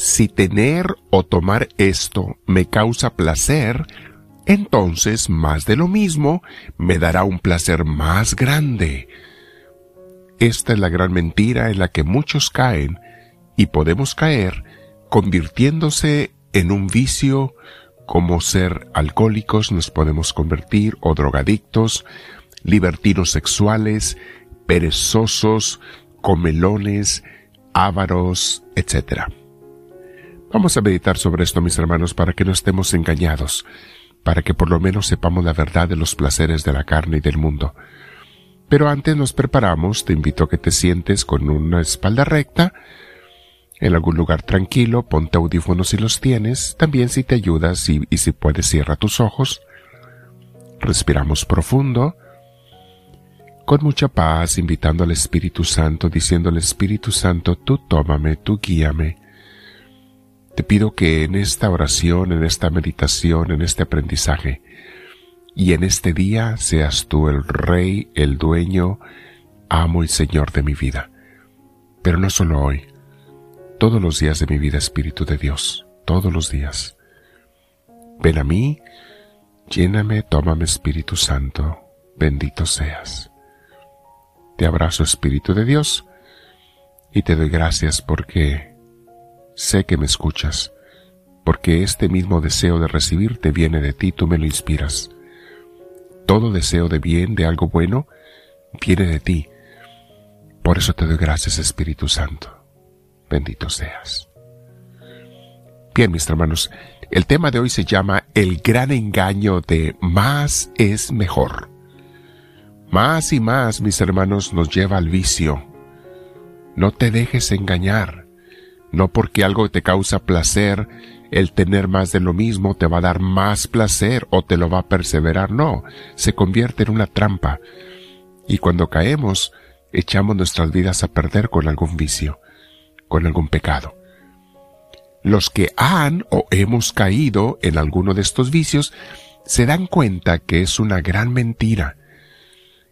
si tener o tomar esto me causa placer, entonces más de lo mismo me dará un placer más grande. Esta es la gran mentira en la que muchos caen y podemos caer convirtiéndose en un vicio como ser alcohólicos nos podemos convertir o drogadictos, libertinos sexuales, perezosos, comelones, ávaros, etc. Vamos a meditar sobre esto, mis hermanos, para que no estemos engañados, para que por lo menos sepamos la verdad de los placeres de la carne y del mundo. Pero antes nos preparamos, te invito a que te sientes con una espalda recta, en algún lugar tranquilo, ponte audífonos si los tienes, también si te ayudas y, y si puedes cierra tus ojos. Respiramos profundo, con mucha paz, invitando al Espíritu Santo, diciendo al Espíritu Santo, tú tómame, tú guíame. Te pido que en esta oración, en esta meditación, en este aprendizaje, y en este día seas tú el Rey, el dueño, amo y Señor de mi vida. Pero no solo hoy, todos los días de mi vida, Espíritu de Dios, todos los días. Ven a mí, lléname, tómame, Espíritu Santo, bendito seas. Te abrazo, Espíritu de Dios, y te doy gracias porque sé que me escuchas, porque este mismo deseo de recibirte viene de ti, tú me lo inspiras. Todo deseo de bien, de algo bueno, viene de ti. Por eso te doy gracias, Espíritu Santo. Bendito seas. Bien, mis hermanos, el tema de hoy se llama El gran engaño de más es mejor. Más y más, mis hermanos, nos lleva al vicio. No te dejes engañar. No porque algo te causa placer, el tener más de lo mismo te va a dar más placer o te lo va a perseverar. No, se convierte en una trampa. Y cuando caemos, echamos nuestras vidas a perder con algún vicio, con algún pecado. Los que han o hemos caído en alguno de estos vicios se dan cuenta que es una gran mentira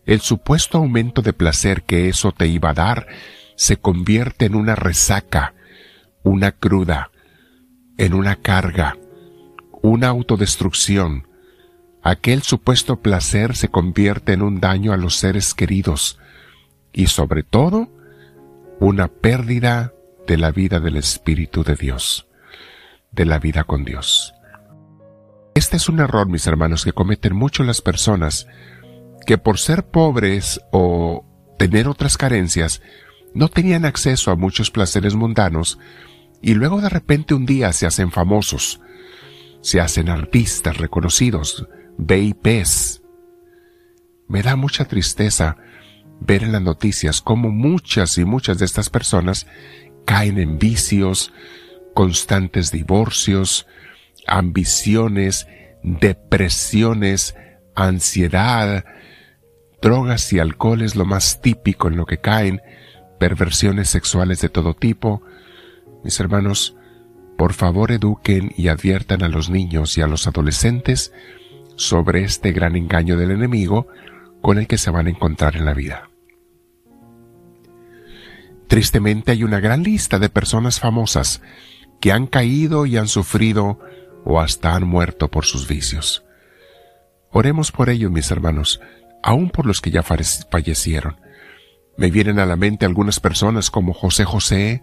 el supuesto aumento de placer que eso te iba a dar se convierte en una resaca, una cruda, en una carga, una autodestrucción. Aquel supuesto placer se convierte en un daño a los seres queridos y sobre todo una pérdida de la vida del Espíritu de Dios, de la vida con Dios. Este es un error, mis hermanos, que cometen mucho las personas que por ser pobres o tener otras carencias, no tenían acceso a muchos placeres mundanos y luego de repente un día se hacen famosos, se hacen artistas reconocidos, VIPs. Me da mucha tristeza ver en las noticias cómo muchas y muchas de estas personas caen en vicios, constantes divorcios, ambiciones, depresiones, ansiedad, Drogas y alcohol es lo más típico en lo que caen, perversiones sexuales de todo tipo. Mis hermanos, por favor eduquen y adviertan a los niños y a los adolescentes sobre este gran engaño del enemigo con el que se van a encontrar en la vida. Tristemente hay una gran lista de personas famosas que han caído y han sufrido o hasta han muerto por sus vicios. Oremos por ellos, mis hermanos, aún por los que ya fallecieron. Me vienen a la mente algunas personas como José José,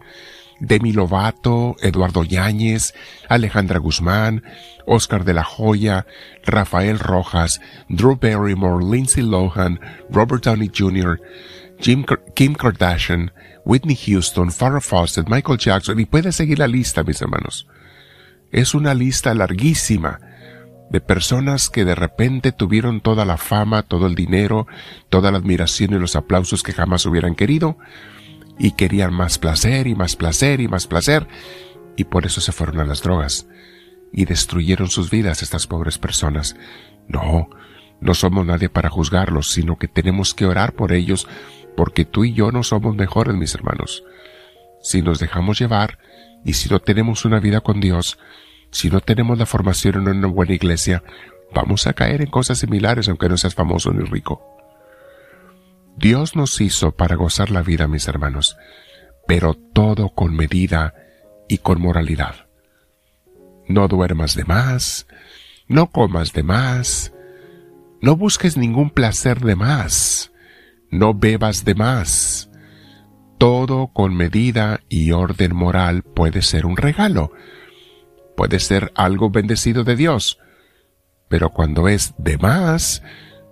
Demi Lovato, Eduardo Yáñez, Alejandra Guzmán, Oscar de la Hoya, Rafael Rojas, Drew Barrymore, Lindsay Lohan, Robert Downey Jr., Kim Kardashian, Whitney Houston, Farrah Fawcett, Michael Jackson, y puede seguir la lista, mis hermanos. Es una lista larguísima de personas que de repente tuvieron toda la fama, todo el dinero, toda la admiración y los aplausos que jamás hubieran querido, y querían más placer y más placer y más placer, y por eso se fueron a las drogas, y destruyeron sus vidas estas pobres personas. No, no somos nadie para juzgarlos, sino que tenemos que orar por ellos, porque tú y yo no somos mejores, mis hermanos. Si nos dejamos llevar, y si no tenemos una vida con Dios, si no tenemos la formación en una buena iglesia, vamos a caer en cosas similares aunque no seas famoso ni rico. Dios nos hizo para gozar la vida, mis hermanos, pero todo con medida y con moralidad. No duermas de más, no comas de más, no busques ningún placer de más, no bebas de más. Todo con medida y orden moral puede ser un regalo, puede ser algo bendecido de Dios, pero cuando es de más,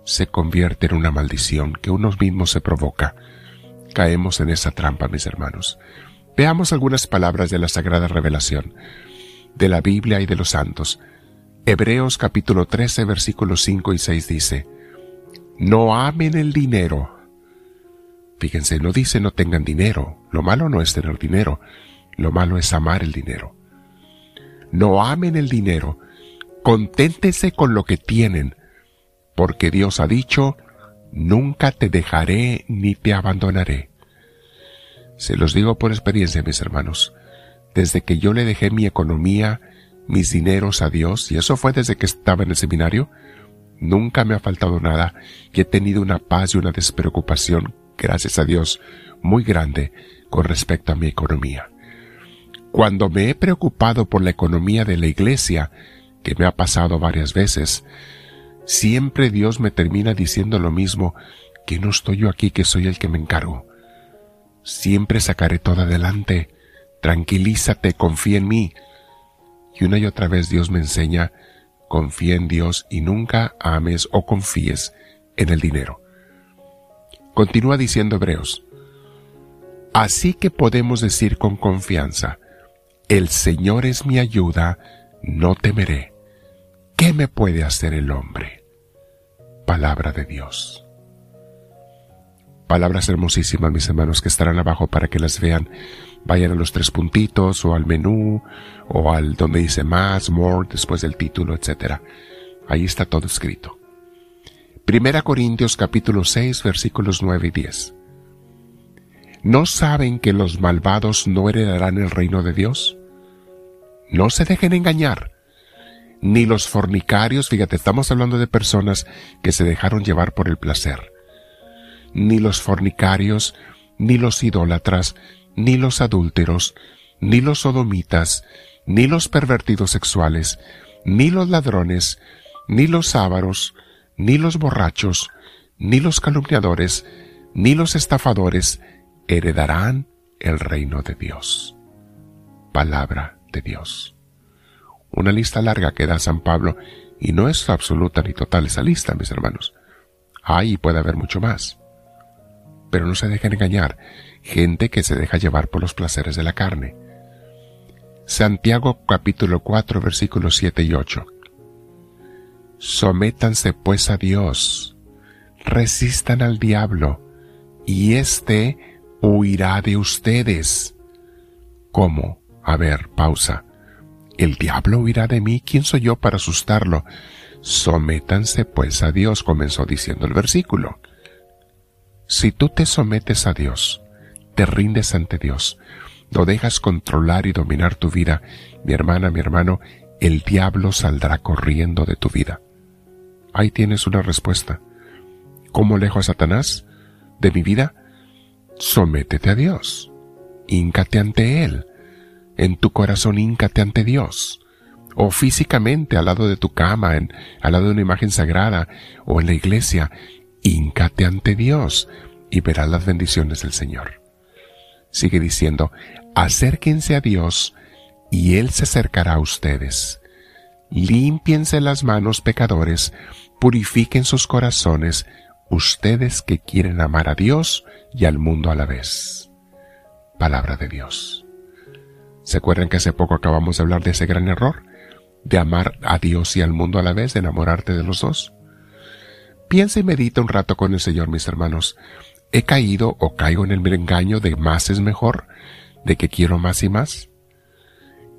se convierte en una maldición que uno mismo se provoca. Caemos en esa trampa, mis hermanos. Veamos algunas palabras de la Sagrada Revelación, de la Biblia y de los santos. Hebreos capítulo 13 versículos 5 y 6 dice, No amen el dinero. Fíjense, no dice no tengan dinero. Lo malo no es tener dinero. Lo malo es amar el dinero. No amen el dinero. Conténtese con lo que tienen porque Dios ha dicho, nunca te dejaré ni te abandonaré. Se los digo por experiencia, mis hermanos. Desde que yo le dejé mi economía, mis dineros a Dios, y eso fue desde que estaba en el seminario, nunca me ha faltado nada y he tenido una paz y una despreocupación, gracias a Dios, muy grande con respecto a mi economía. Cuando me he preocupado por la economía de la iglesia, que me ha pasado varias veces, Siempre Dios me termina diciendo lo mismo, que no estoy yo aquí, que soy el que me encargo. Siempre sacaré todo adelante. Tranquilízate, confía en mí. Y una y otra vez Dios me enseña, confía en Dios y nunca ames o confíes en el dinero. Continúa diciendo Hebreos. Así que podemos decir con confianza, el Señor es mi ayuda, no temeré. ¿Qué me puede hacer el hombre? Palabra de Dios. Palabras hermosísimas, mis hermanos, que estarán abajo para que las vean. Vayan a los tres puntitos o al menú o al donde dice más, more, después del título, etc. Ahí está todo escrito. Primera Corintios capítulo 6 versículos 9 y 10. ¿No saben que los malvados no heredarán el reino de Dios? No se dejen engañar ni los fornicarios, fíjate, estamos hablando de personas que se dejaron llevar por el placer, ni los fornicarios, ni los idólatras, ni los adúlteros, ni los sodomitas, ni los pervertidos sexuales, ni los ladrones, ni los ávaros, ni los borrachos, ni los calumniadores, ni los estafadores heredarán el reino de Dios. Palabra de Dios una lista larga que da San Pablo, y no es absoluta ni total esa lista, mis hermanos. Y puede haber mucho más. Pero no se dejen engañar, gente que se deja llevar por los placeres de la carne. Santiago capítulo 4 versículos 7 y 8. Sométanse pues a Dios, resistan al diablo, y éste huirá de ustedes. ¿Cómo? A ver, pausa. El diablo huirá de mí, ¿quién soy yo para asustarlo? Sométanse pues a Dios, comenzó diciendo el versículo. Si tú te sometes a Dios, te rindes ante Dios, lo dejas controlar y dominar tu vida, mi hermana, mi hermano, el diablo saldrá corriendo de tu vida. Ahí tienes una respuesta. ¿Cómo lejos a Satanás de mi vida? Sométete a Dios. Híncate ante Él en tu corazón híncate ante Dios, o físicamente al lado de tu cama, en, al lado de una imagen sagrada, o en la iglesia, híncate ante Dios y verás las bendiciones del Señor. Sigue diciendo, acérquense a Dios y Él se acercará a ustedes. Límpiense las manos pecadores, purifiquen sus corazones, ustedes que quieren amar a Dios y al mundo a la vez. Palabra de Dios. ¿Se acuerdan que hace poco acabamos de hablar de ese gran error? De amar a Dios y al mundo a la vez, de enamorarte de los dos. Piensa y medita un rato con el Señor, mis hermanos. ¿He caído o caigo en el engaño de más es mejor? ¿De que quiero más y más?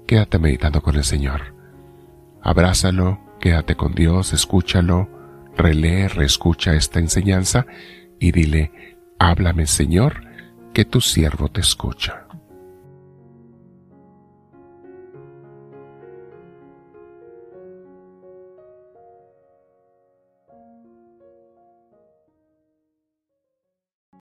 Quédate meditando con el Señor. Abrázalo, quédate con Dios, escúchalo, relee, reescucha esta enseñanza y dile, háblame Señor, que tu siervo te escucha.